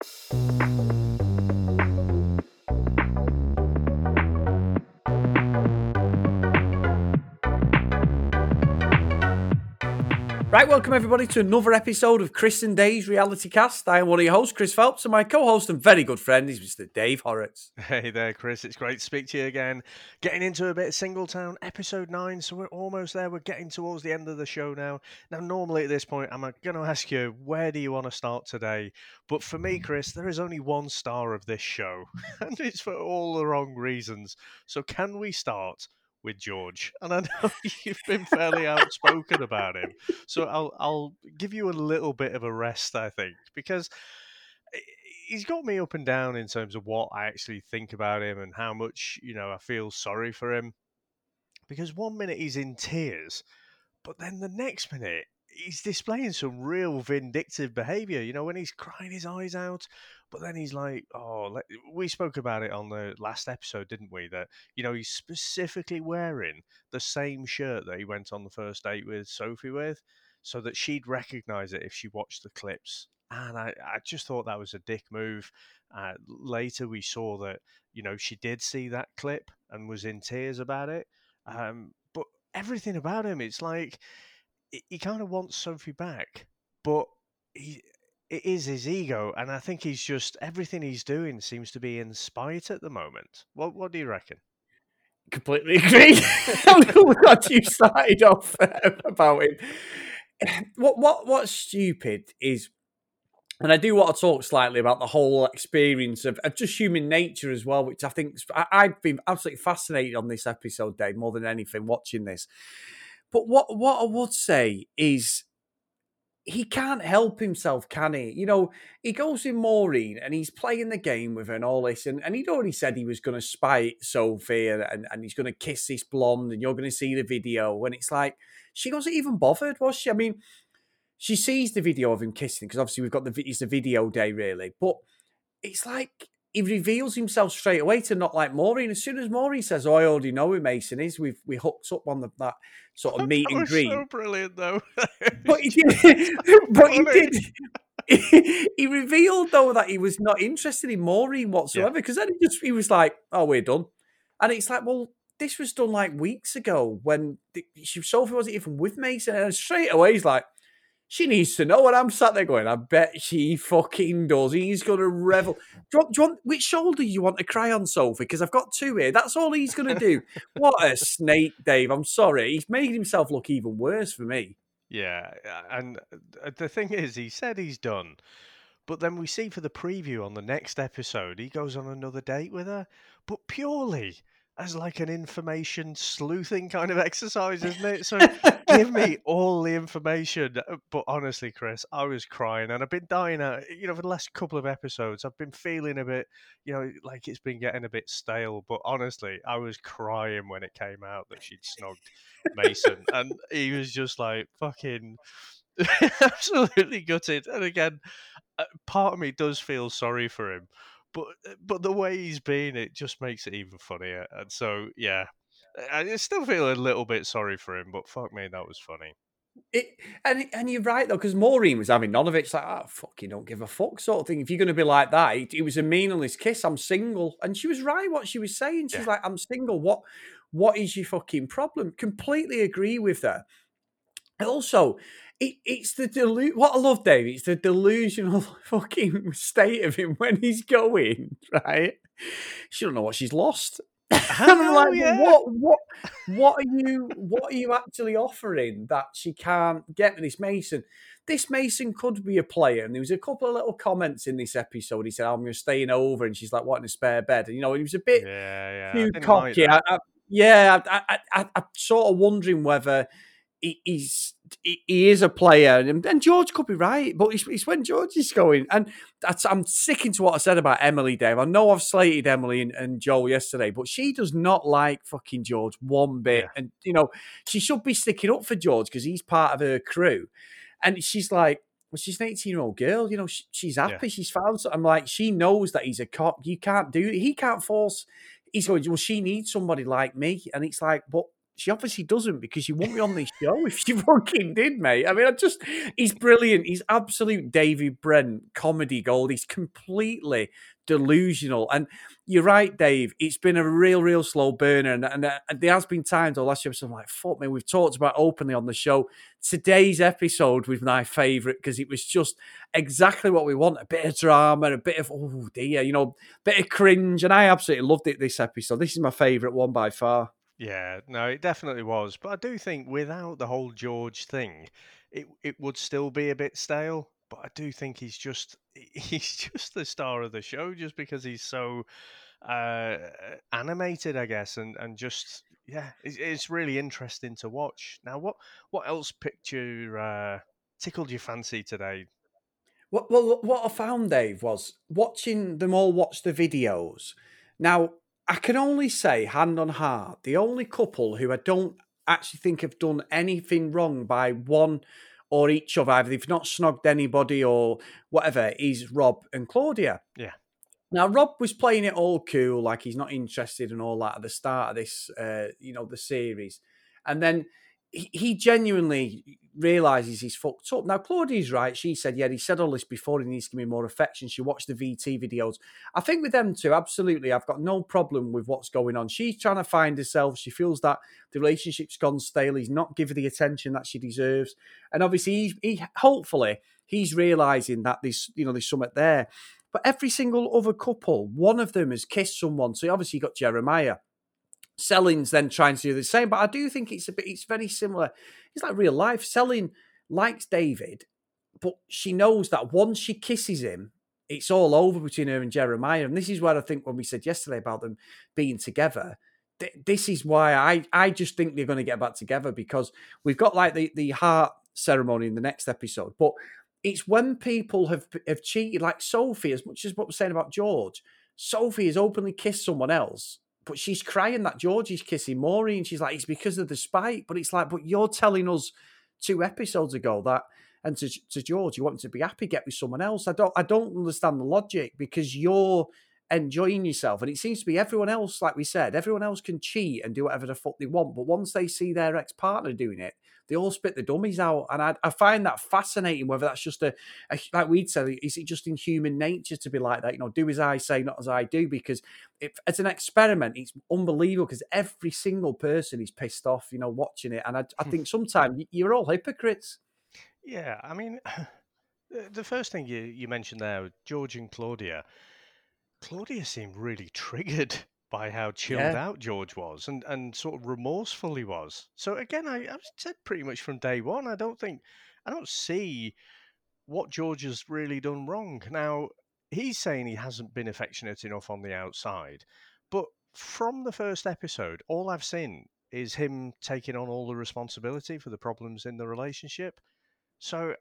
Thank you. Right, welcome everybody to another episode of Chris and Dave's Reality Cast. I am one of your hosts, Chris Phelps, and my co-host and very good friend is Mr. Dave Horrocks. Hey there, Chris. It's great to speak to you again. Getting into a bit of Singletown, episode nine, so we're almost there. We're getting towards the end of the show now. Now, normally at this point, I'm going to ask you, where do you want to start today? But for me, hmm. Chris, there is only one star of this show, and it's for all the wrong reasons. So, can we start with George, and I know you've been fairly outspoken about him. So I'll I'll give you a little bit of a rest, I think, because he's got me up and down in terms of what I actually think about him and how much you know I feel sorry for him. Because one minute he's in tears, but then the next minute he's displaying some real vindictive behavior. You know, when he's crying his eyes out, but then he's like, oh, we spoke about it on the last episode, didn't we? That, you know, he's specifically wearing the same shirt that he went on the first date with Sophie with so that she'd recognize it if she watched the clips. And I, I just thought that was a dick move. Uh, later, we saw that, you know, she did see that clip and was in tears about it. Um, but everything about him, it's like he kind of wants Sophie back, but he it is his ego, and I think he's just everything he's doing seems to be in spite at the moment. What What do you reckon? Completely agree. I'm glad you started off um, about him. What What What's stupid is, and I do want to talk slightly about the whole experience of, of just human nature as well, which I think I, I've been absolutely fascinated on this episode, Dave, more than anything watching this. But what what I would say is he can't help himself, can he? You know, he goes in Maureen and he's playing the game with her and all this. And, and he'd already said he was going to spite Sophie and, and, and he's going to kiss this blonde and you're going to see the video. When it's like, she wasn't even bothered, was she? I mean, she sees the video of him kissing because obviously we've got the it's a video day, really. But it's like he reveals himself straight away to not like Maureen. As soon as Maureen says, "Oh, I already know who Mason is," we've we hooked up on the, that sort of meet and greet. So brilliant, though. but he did. but he did. He, revealed though that he was not interested in Maureen whatsoever because yeah. then he just he was like, "Oh, we're done," and it's like, well, this was done like weeks ago when the, Sophie wasn't even with Mason, and straight away he's like, she needs to know. And I'm sat there going, I bet she fucking does. He's going to revel. Do you, want, do you want, which shoulder you want to cry on, Sophie? Because I've got two here. That's all he's going to do. what a snake, Dave. I'm sorry. He's made himself look even worse for me. Yeah. And uh, the thing is, he said he's done. But then we see for the preview on the next episode, he goes on another date with her, but purely as like an information sleuthing kind of exercise, isn't it? So give me all the information. Uh, but honestly, Chris, I was crying and I've been dying out. You know, for the last couple of episodes, I've been feeling a bit, you know, like it's been getting a bit stale. But honestly, I was crying when it came out that she'd snogged Mason, and he was just like fucking absolutely gutted. And again, uh, part of me does feel sorry for him but uh, but the way he's been, it just makes it even funnier. And so, yeah, I still feel a little bit sorry for him, but fuck me, that was funny. It, and and you're right though, because Maureen was having none of it. It's like, oh, fuck, you don't give a fuck, sort of thing. If you're going to be like that, it, it was a meaningless kiss. I'm single, and she was right what she was saying. She's yeah. like, I'm single. What what is your fucking problem? Completely agree with her. Also, it, it's the delu- what I love, Dave. It's the delusional fucking state of him when he's going right. She don't know what she's lost. and I'm like, yeah. what, what, what are you, what are you actually offering that she can't get with this Mason? This Mason could be a player, and there was a couple of little comments in this episode. He said, "I'm going to staying over," and she's like, "What in a spare bed?" And you know, he was a bit yeah, yeah. too cocky. Like I, I, yeah, I, I, I'm sort of wondering whether he, he's he, is a player, and, George could be right, but it's, it's, when George is going. And I'm sticking to what I said about Emily, Dave. I know I've slated Emily and, and Joel yesterday, but she does not like fucking George one bit. Yeah. And you know, she should be sticking up for George because he's part of her crew. And she's like, well, she's an 18 year old girl. You know, she, she's happy. Yeah. She's found something. I'm like, she knows that he's a cop. You can't do it. He can't force. He's going, well, she needs somebody like me. And it's like, but she obviously doesn't because you won't be on this show if she fucking did, mate. I mean, I just he's brilliant. He's absolute David Brent comedy gold. He's completely delusional. And you're right, Dave. It's been a real, real slow burner, and, and, uh, there has been times the last episode I'm like, "Fuck me." We've talked about openly on the show. Today's episode was my favourite because it was just exactly what we want: a bit of drama, a bit of oh dear, you know, bit of cringe, and I absolutely loved it. This episode, this is my favourite one by far. Yeah, no, it definitely was. But I do think without the whole George thing, it it would still be a bit stale but I do think he's just he's just the star of the show just because he's so uh, animated, I guess, and and just yeah, it's, it's really interesting to watch. Now, what what else picture uh, tickled your fancy today? Well, what I found, Dave, was watching them all watch the videos. Now, I can only say, hand on heart, the only couple who I don't actually think have done anything wrong by one or each of either they've not snogged anybody or whatever is Rob and Claudia. Yeah. Now Rob was playing it all cool, like he's not interested in all that at the start of this, uh, you know, the series, and then he, he genuinely realizes he's fucked up. Now, Claudia's right. She said, yeah, he said all this before. He needs to give me more affection. She watched the VT videos. I think with them two, absolutely, I've got no problem with what's going on. She's trying to find herself. She feels that the relationship's gone stale. He's not giving the attention that she deserves. And obviously, he, he hopefully, he's realizing that there's, you know, there's something there. But every single other couple, one of them has kissed someone. So obviously, you got Jeremiah. Selin's then trying to do the same, but I do think it's a bit. It's very similar. It's like real life. Selin likes David, but she knows that once she kisses him, it's all over between her and Jeremiah. And this is where I think when we said yesterday about them being together, th- this is why I I just think they're going to get back together because we've got like the the heart ceremony in the next episode, but it's when people have have cheated, like Sophie, as much as what we're saying about George. Sophie has openly kissed someone else but she's crying that George is kissing Maureen. She's like, it's because of the spite. But it's like, but you're telling us two episodes ago that, and to, to George, you want to be happy, get with someone else. I don't, I don't understand the logic because you're enjoying yourself, and it seems to be everyone else, like we said, everyone else can cheat and do whatever the fuck they want. But once they see their ex partner doing it, they all spit the dummies out. And I, I find that fascinating, whether that's just a, a, like we'd say, is it just in human nature to be like that? You know, do as I say, not as I do, because if, as an experiment, it's unbelievable because every single person is pissed off, you know, watching it. And I, I hmm. think sometimes you're all hypocrites. Yeah. I mean, the first thing you, you mentioned there, George and Claudia, Claudia seemed really triggered by how chilled Yeah. out George was and, and sort of remorseful he was. So again, I, I've said pretty much from day one, I don't think I don't see what George has really done wrong. Now, he's saying he hasn't been affectionate enough on the outside, but from the first episode, all I've seen is him taking on all the responsibility for the problems in the relationship. So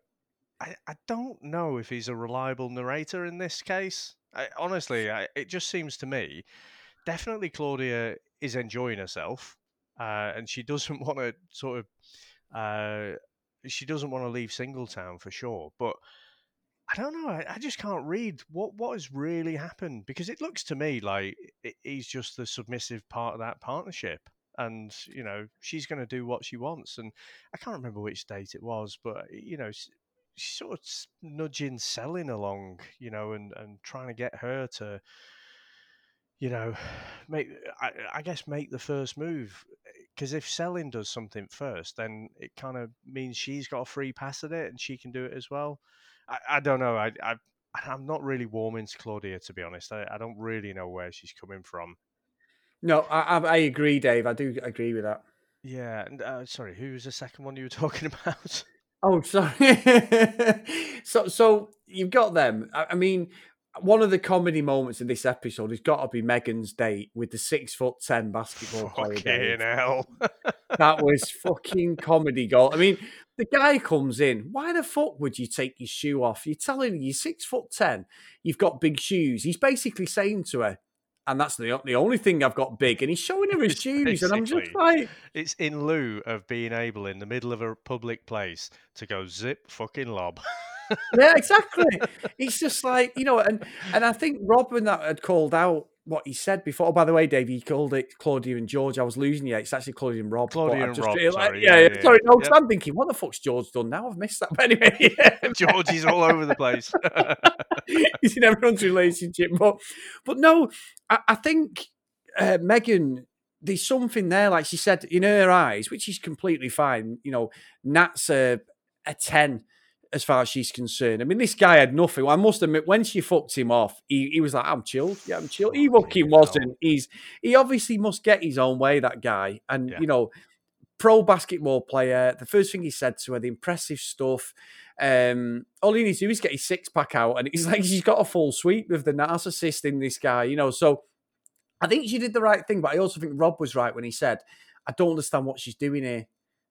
I, I don't know if he's a reliable narrator in this case. I, honestly, I, it just seems to me definitely Claudia is enjoying herself, uh, and she doesn't want to sort of. Uh, she doesn't want to leave Singletown for sure, but I don't know. I, I, just can't read what what has really happened because it looks to me like he's just the submissive part of that partnership, and you know she's going to do what she wants. And I can't remember which date it was, but you know she's sort of nudging Selin along, you know, and and trying to get her to you know, make I, I guess make the first move because if Selin does something first, then it kind of means she's got a free pass at it and she can do it as well. I, I don't know. I, I I'm not really warming to Claudia to be honest. I, I don't really know where she's coming from. No, I, I agree, Dave. I do agree with that. Yeah, and uh, sorry, who was the second one you were talking about? Oh, sorry. so, so you've got them. I, I mean, one of the comedy moments in this episode has got to be Megan's date with the six foot ten basketball player. Hell. that was fucking comedy gold. I mean, the guy comes in. Why the fuck would you take your shoe off? You're telling me you're six foot ten, you've got big shoes. He's basically saying to her, and that's the the only thing I've got big. And he's showing her his it's shoes, and I'm just like, it's in lieu of being able in the middle of a public place to go zip fucking lob. yeah, exactly. It's just like you know, and and I think Robin that had called out what he said before. Oh, by the way, Dave, he called it Claudia and George. I was losing you. It's actually Claudia and Rob. Claudia and Rob. Like, sorry, yeah, yeah, yeah, sorry. No, yeah. I'm thinking, what the fuck's George done now? I've missed that. But anyway, yeah. George is all over the place. he's in everyone's relationship. But but no, I, I think uh, Megan, there's something there, like she said, in her eyes, which is completely fine. You know, Nat's a, a 10 as far as she's concerned. I mean, this guy had nothing. I must admit, when she fucked him off, he, he was like, I'm chilled. Yeah, I'm chilled. He Fucking fucking wasn't. He's he obviously must get his own way, that guy. And Yeah. you know, pro basketball player. The first thing he said to her, the impressive stuff. Um, all he needs to do is get his six pack out, and it's like she's got a full sweep with the narcissist in this guy, you know. So I think she did the right thing, but I also think Rob was right when he said, "I don't understand what she's doing here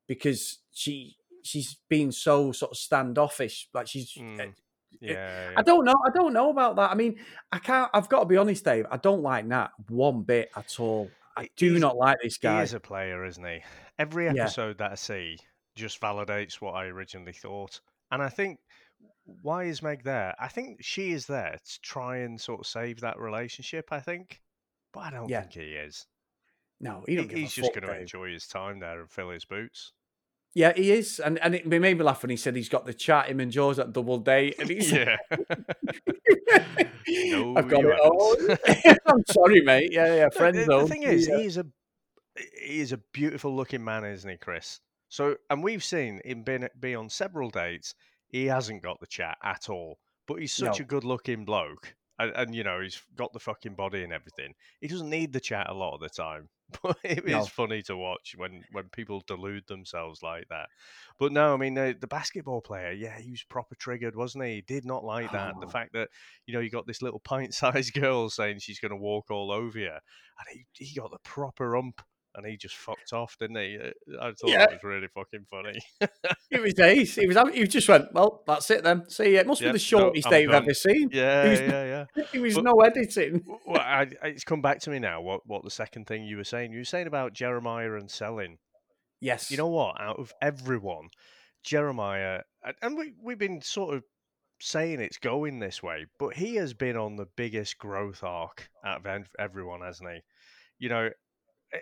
because she she's being so sort of standoffish, like she's." Mm. uh, yeah, I don't know. I don't know about that. I mean, I can't. I've got to be honest, Dave. I don't like Nat one bit at all. I He- do he's- not like this He guy. is a player, isn't he? Every Yeah. episode that I see just validates what I originally thought. And I think why is Meg there? I think she is there to try and sort of save that relationship, I think. But I don't Yeah. think he is. No, he He- don't give a he's just going to enjoy his time there and fill his boots. Yeah, he is, and and it made me laugh when he said he's got the chat him and George at double date, and he's yeah. No, I've got it all. I'm sorry, mate. Yeah, yeah, No, friend the, the thing is, Yeah. he is a he is a beautiful looking man, isn't he, Chris? So, and we've seen him be, be on several dates. He hasn't got the chat at all, but he's such No. a good looking bloke, and, and you know he's got the fucking body and everything. He doesn't need the chat a lot of the time, but it is No. funny to watch when when people delude themselves like that. But no, I mean the, the basketball player, yeah, he was proper triggered, wasn't he? He did not like that. The Oh. fact that you know you got this little pint-sized girl saying she's going to walk all over you, and he, he got the proper ump and he just fucked off, didn't he? I thought Yeah. that was really fucking funny. It was ace. He was. He just went. Well, that's it then. See, it must Yep, be the no, shortest day you've ever seen. yeah, was- yeah, yeah. It was But- no editing. Well, I, it's come back to me now. What what the second thing you were saying? You were saying about Jeremiah and Selin. Yes. You know what? Out of everyone, Jeremiah, and- and we we've been sort of saying it's going this way, but he has been on the biggest growth arc out of everyone, hasn't he? You know,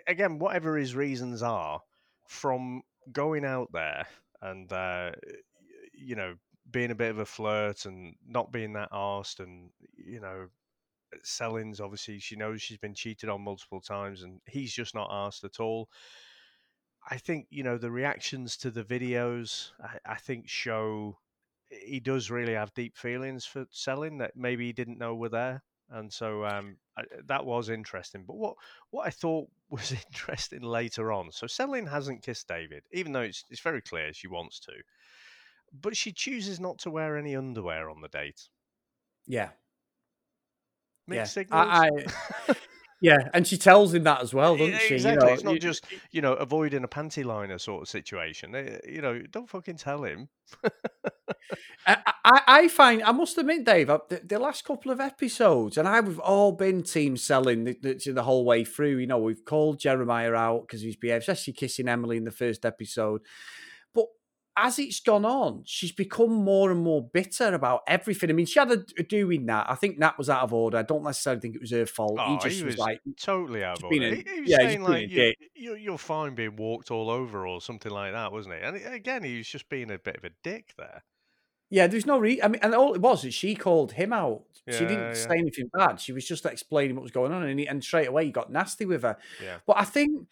again, whatever his reasons are, from going out there and uh, you know being a bit of a flirt and not being that arsed and you know Selin's obviously she knows she's been cheated on multiple times and he's just not asked at all. I think you know the reactions to the videos. I, I think show he does really have deep feelings for Selin that maybe he didn't know were there, and so um, I, that was interesting. But what what I thought was interesting later on. So Selin hasn't kissed David, even though it's it's very clear she wants to, but she chooses not to wear any underwear on the date. Yeah. Mixed yeah. signals. I, I, yeah, and she tells him that as well, doesn't Yeah, she? You know, it's not you- just you know avoiding a panty liner sort of situation. Eh, You know, don't fucking tell him. I, I, I find I must admit, Dave, uh, the, the last couple of episodes, and I we've all been team Selin the, the, the whole way through. You know, we've called Jeremiah out because he's behaved, especially kissing Emily in the first episode. As it's gone on, she's become more and more bitter about everything. I mean, she had a, doing that. I think Nat was out of order. I don't necessarily think it was her fault. Oh, he just was, like, totally out of order. a- He, he was yeah, saying like you, you're fine being walked all over or something like that, wasn't he? And eh, again, he was just being a bit of a dick there. Yeah, there's no reason. I mean, and all it was is she called him out. she didn't yeah. say anything bad. She was just explaining what was going on, and, he, and straight away he got nasty with her. Yeah. But I think,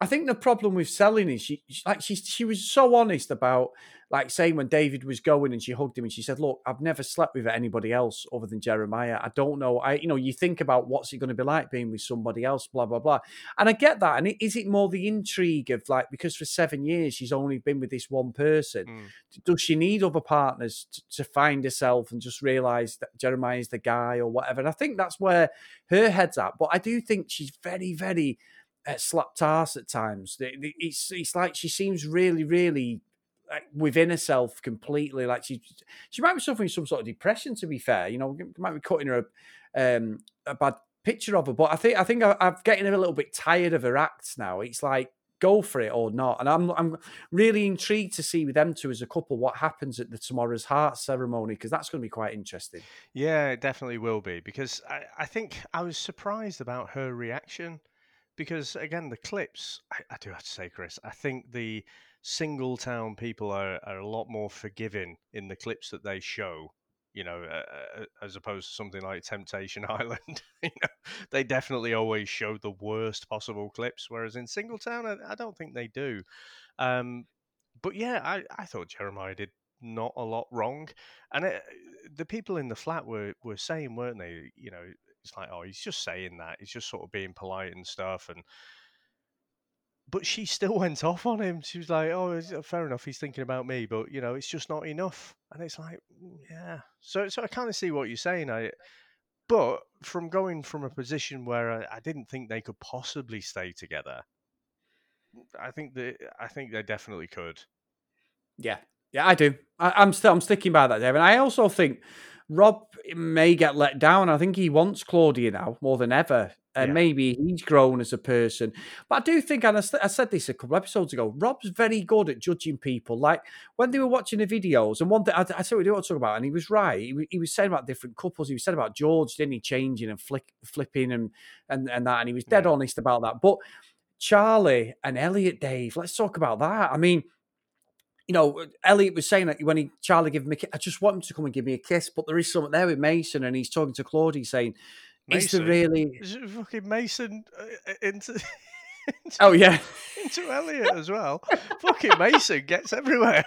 I think the problem with Selin is she, she- like she, she was so honest about like saying when David was going and she hugged him and she said, "Look, I've never slept with anybody else other than Jeremiah. I don't know. I, you know, you think about what's it going to be like being with somebody else, blah blah blah." And I get that. And it, is it more the intrigue of like because for seven years she's only been with this one person? Mm. does she need other partners to, to find herself and just realize that Jeremiah is the guy or whatever? And I think that's where her head's at. But I do think she's very, very uh, slapped ass at times. It's it's like she seems really, really like within herself completely. Like she she might be suffering some sort of depression. To be fair, you know, might be cutting her a, um, a bad picture of her. But I think I think I, I'm getting a little bit tired of her acts now. It's like go for it or not. And I'm I'm really intrigued to see with them two as a couple what happens at the tomorrow's heart ceremony because that's going to be quite interesting. Yeah, it definitely will be because I, I think I was surprised about her reaction because again the clips I, I do have to say, Chris, I think the Singletown people are, are a lot more forgiving in the clips that they show you know, uh, as opposed to something like Temptation Island. you know, they definitely always show the worst possible clips, whereas in Singletown, I, I don't think they do. Um, but yeah, I, I thought Jeremiah did not a lot wrong, and it, the people in the flat were were saying, weren't they? You know, it's like, oh, he's just saying that. He's just sort of being polite and stuff, and but she still went off on him. She was like, "Oh, fair enough. He's thinking about me, but you know, it's just not enough." And it's like, mm, yeah. So, so I kind of see what you're saying. I, but from going from a position where I, I didn't think they could possibly stay together, I think that I think they definitely could. Yeah, yeah, I do. I, am still I'm sticking by that, David. I also think Rob may get let down. I think he wants Claudia now more than ever and yeah. maybe he's grown as a person. But I do think, and I, I, said this a couple episodes ago, Rob's very good at judging people. Like when they were watching the videos, and one thing I, I said we do want to talk about, and he was right. He, he, was saying about different couples. He was saying about George, didn't he, changing and flick, flipping and and and that, and he was dead yeah. honest about that. But Charlie and Elliot, Dave, let's talk about that. I mean you know, Elliot was saying that when he Charlie gave him a kiss, I just want him to come and give me a kiss. But there is something there with Mason, and he's talking to Claudia saying, Mason. Is really is fucking Mason uh, into, into oh yeah into Elliot as well? fucking Mason gets everywhere.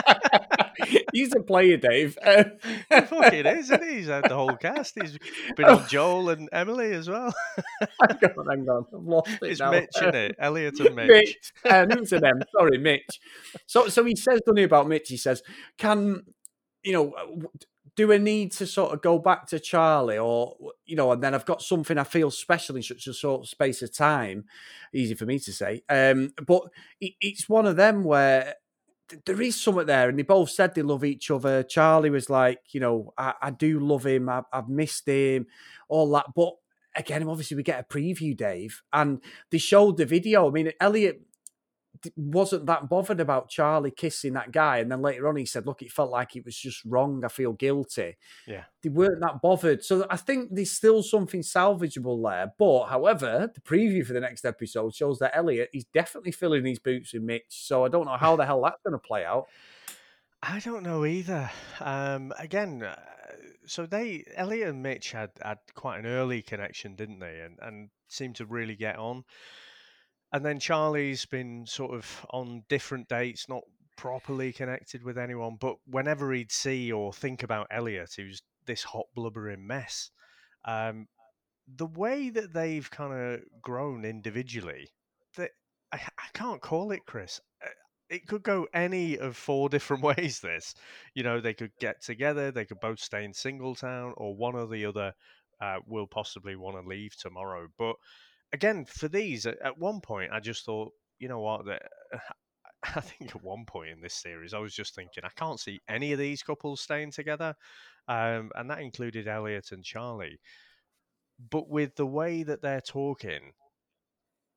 He's a player, Dave. Uh, fucking is, isn't he? He's had the whole cast. He's been on Joel and Emily as well. hang on, hang on. I've lost it it's now. Mitch, isn't it? Elliot and Mitch. Mitch. Um, it's an M. Sorry, Mitch. So, so he says, doesn't he, about Mitch? He says, "Can you know?" do I need to sort of go back to Charlie, or you know, and then I've got something I feel special in such a sort of space of time? Easy for me to say, um, but it, it's one of them where there is something there, and they both said they love each other. Charlie was like, you know, I, I do love him, I, I've missed him, all that, but again, obviously we get a preview, Dave, and they showed the video. I mean, Elliot wasn't that bothered about Charlie kissing that guy. And then later on, he said, Look, it felt like it was just wrong. I feel guilty. Yeah. They weren't that bothered. So I think there's still something salvageable there. But however, the preview for the next episode shows that Elliot is definitely filling these boots with Mitch. So I don't know how the hell that's going to play out. I don't know either. Um, again, uh, so they Elliot and Mitch had had quite an early connection, didn't they? And and seemed to really get on. And then Charlie's been sort of on different dates, not properly connected with anyone, but whenever he'd see or think about Elliot, who's this hot blubbering mess, um, the way that they've kind of grown individually, that I, I can't call it, Chris. Uh, it could go any of four different ways. This, you know, they could get together, they could both stay in Singletown, or one or the other uh, will possibly want to leave tomorrow. But again, for these, at, one point, I just thought, you know what? That, I think at one point in this series, I was just thinking, I can't see any of these couples staying together. Um, and that included Elliot and Charlie. But with the way that they're talking,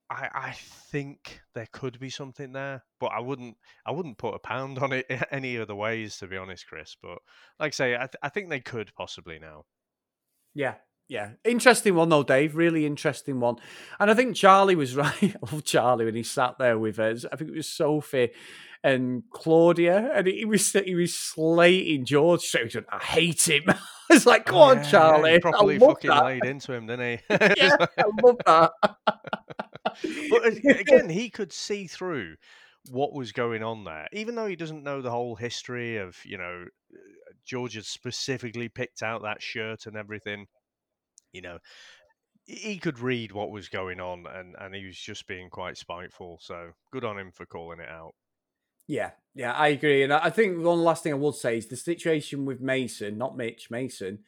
I, I think there could be something there, but I wouldn't I wouldn't put a pound on it any other ways, to be honest, Chris. But like I say, I, th- I think they could possibly now. Yeah, yeah, interesting one though, Dave. Really interesting one. And I think Charlie was right. I love Charlie when he sat there with us. I think it was Sophie and Claudia, and he was he was slating George. So I hate him. It's like, "Come oh, on, Charlie!" Yeah, properly fucking that. laid into him, didn't he? yeah, I love that. but again, he could see through what was going on there, even though he doesn't know the whole history of you know uh, George had specifically picked out that shirt and everything you know, he could read what was going on and, and he was just being quite spiteful. So good on him for calling it out. Yeah, yeah, I agree. And I think one last thing I would say is the situation with Mason, not Mitch, Mason.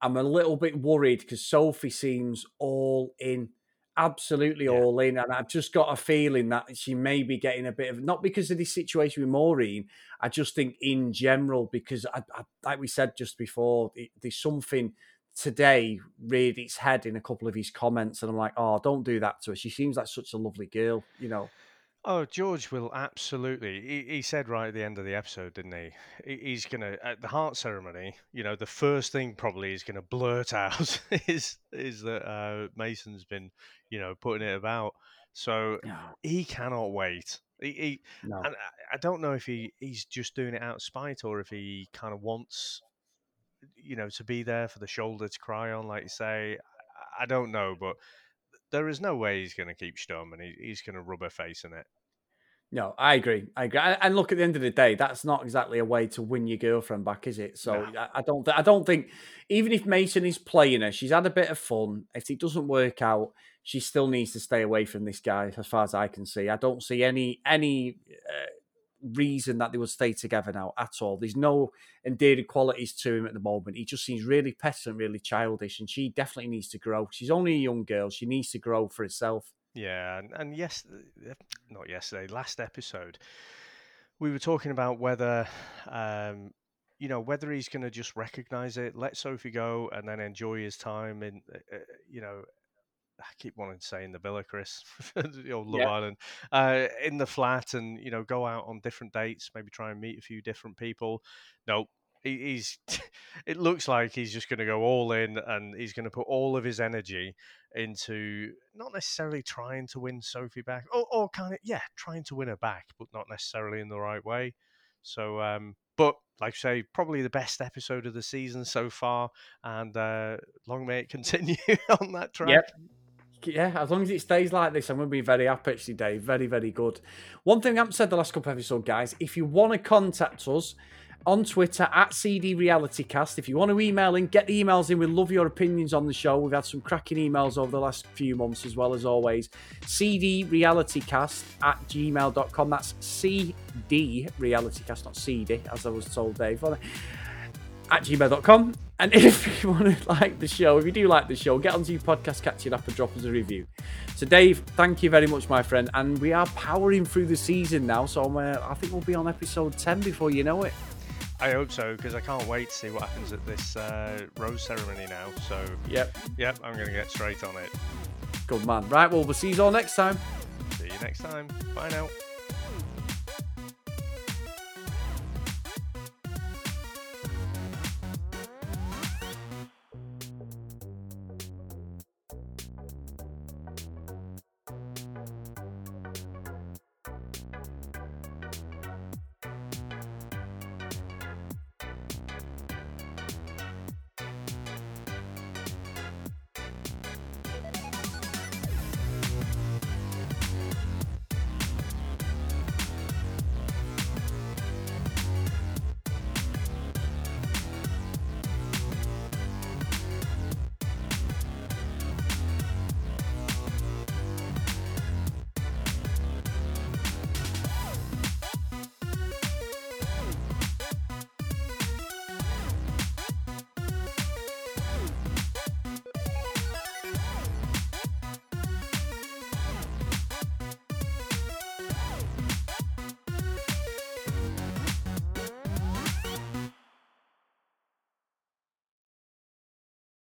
I'm a little bit worried because Sophie seems all in, absolutely yeah. all in. And I've just got a feeling that she may be getting a bit of, not because of this situation with Maureen, I just think in general, because I, I, like we said just before, it, there's something today reared its head in a couple of his comments, and I'm like, oh, don't do that to her. She seems like such a lovely girl, you know. Oh, George will absolutely. He, he said right at the end of the episode, didn't he? he he's gonna at the heart ceremony. You know, the first thing probably he's gonna blurt out is is that uh, Mason's been, you know, putting it about. So he cannot wait. He, he no. and I, I don't know if he he's just doing it out of spite or if he kind of wants, you know, to be there for the shoulder to cry on, like you say. I don't know, but there is no way he's going to keep Sturm and he's going to rub her face in it. No, I agree. I agree. And look, at the end of the day, that's not exactly a way to win your girlfriend back, is it? So no. I don't. I don't think even if Mason is playing her, she's had a bit of fun. If it doesn't work out, she still needs to stay away from this guy. As far as I can see, I don't see any any uh, reason that they would stay together now at all. There's no endearing qualities to him at the moment. He just seems really petulant, really childish, and she definitely needs to grow. She's only a young girl. She needs to grow for herself. Yeah, and, and yes, not yesterday, last episode, we were talking about whether, um, you know, whether he's going to just recognize it, let Sophie go, and then enjoy his time in, uh you know, I keep wanting to say in the villa, Chris, the old Love Island, uh, in the flat, and you know, go out on different dates, maybe try and meet a few different people. No, he, he's. it looks like he's just going to go all in, and he's going to put all of his energy into not necessarily trying to win Sophie back, or, or kind of yeah, trying to win her back, but not necessarily in the right way. So, um, but like I say, probably the best episode of the season so far, and uh, long may it continue on that track. Yep yeah, as long as it stays like this, I'm going to be very happy actually, Dave. Very, very good. One thing I haven't said the last couple of episodes, guys, if you want to contact us on Twitter at CD Realitycast, if you want to email in, get the emails in. We love your opinions on the show. We've had some cracking emails over the last few months as well as always. CD Realitycast at gmail.com. That's CD Realitycast, not CD, as I was told, Dave. At gmail.com. And if you want to like the show, if you do like the show, get onto your podcast catching up and drop us a review. So, Dave, thank you very much, my friend. And we are powering through the season now. So, uh, I think we'll be on episode 10 before you know it. I hope so because I can't wait to see what happens at this uh, rose ceremony now. So, yep, yep, I'm going to get straight on it. Good man. Right, well, we'll see you all next time. See you next time. Bye now.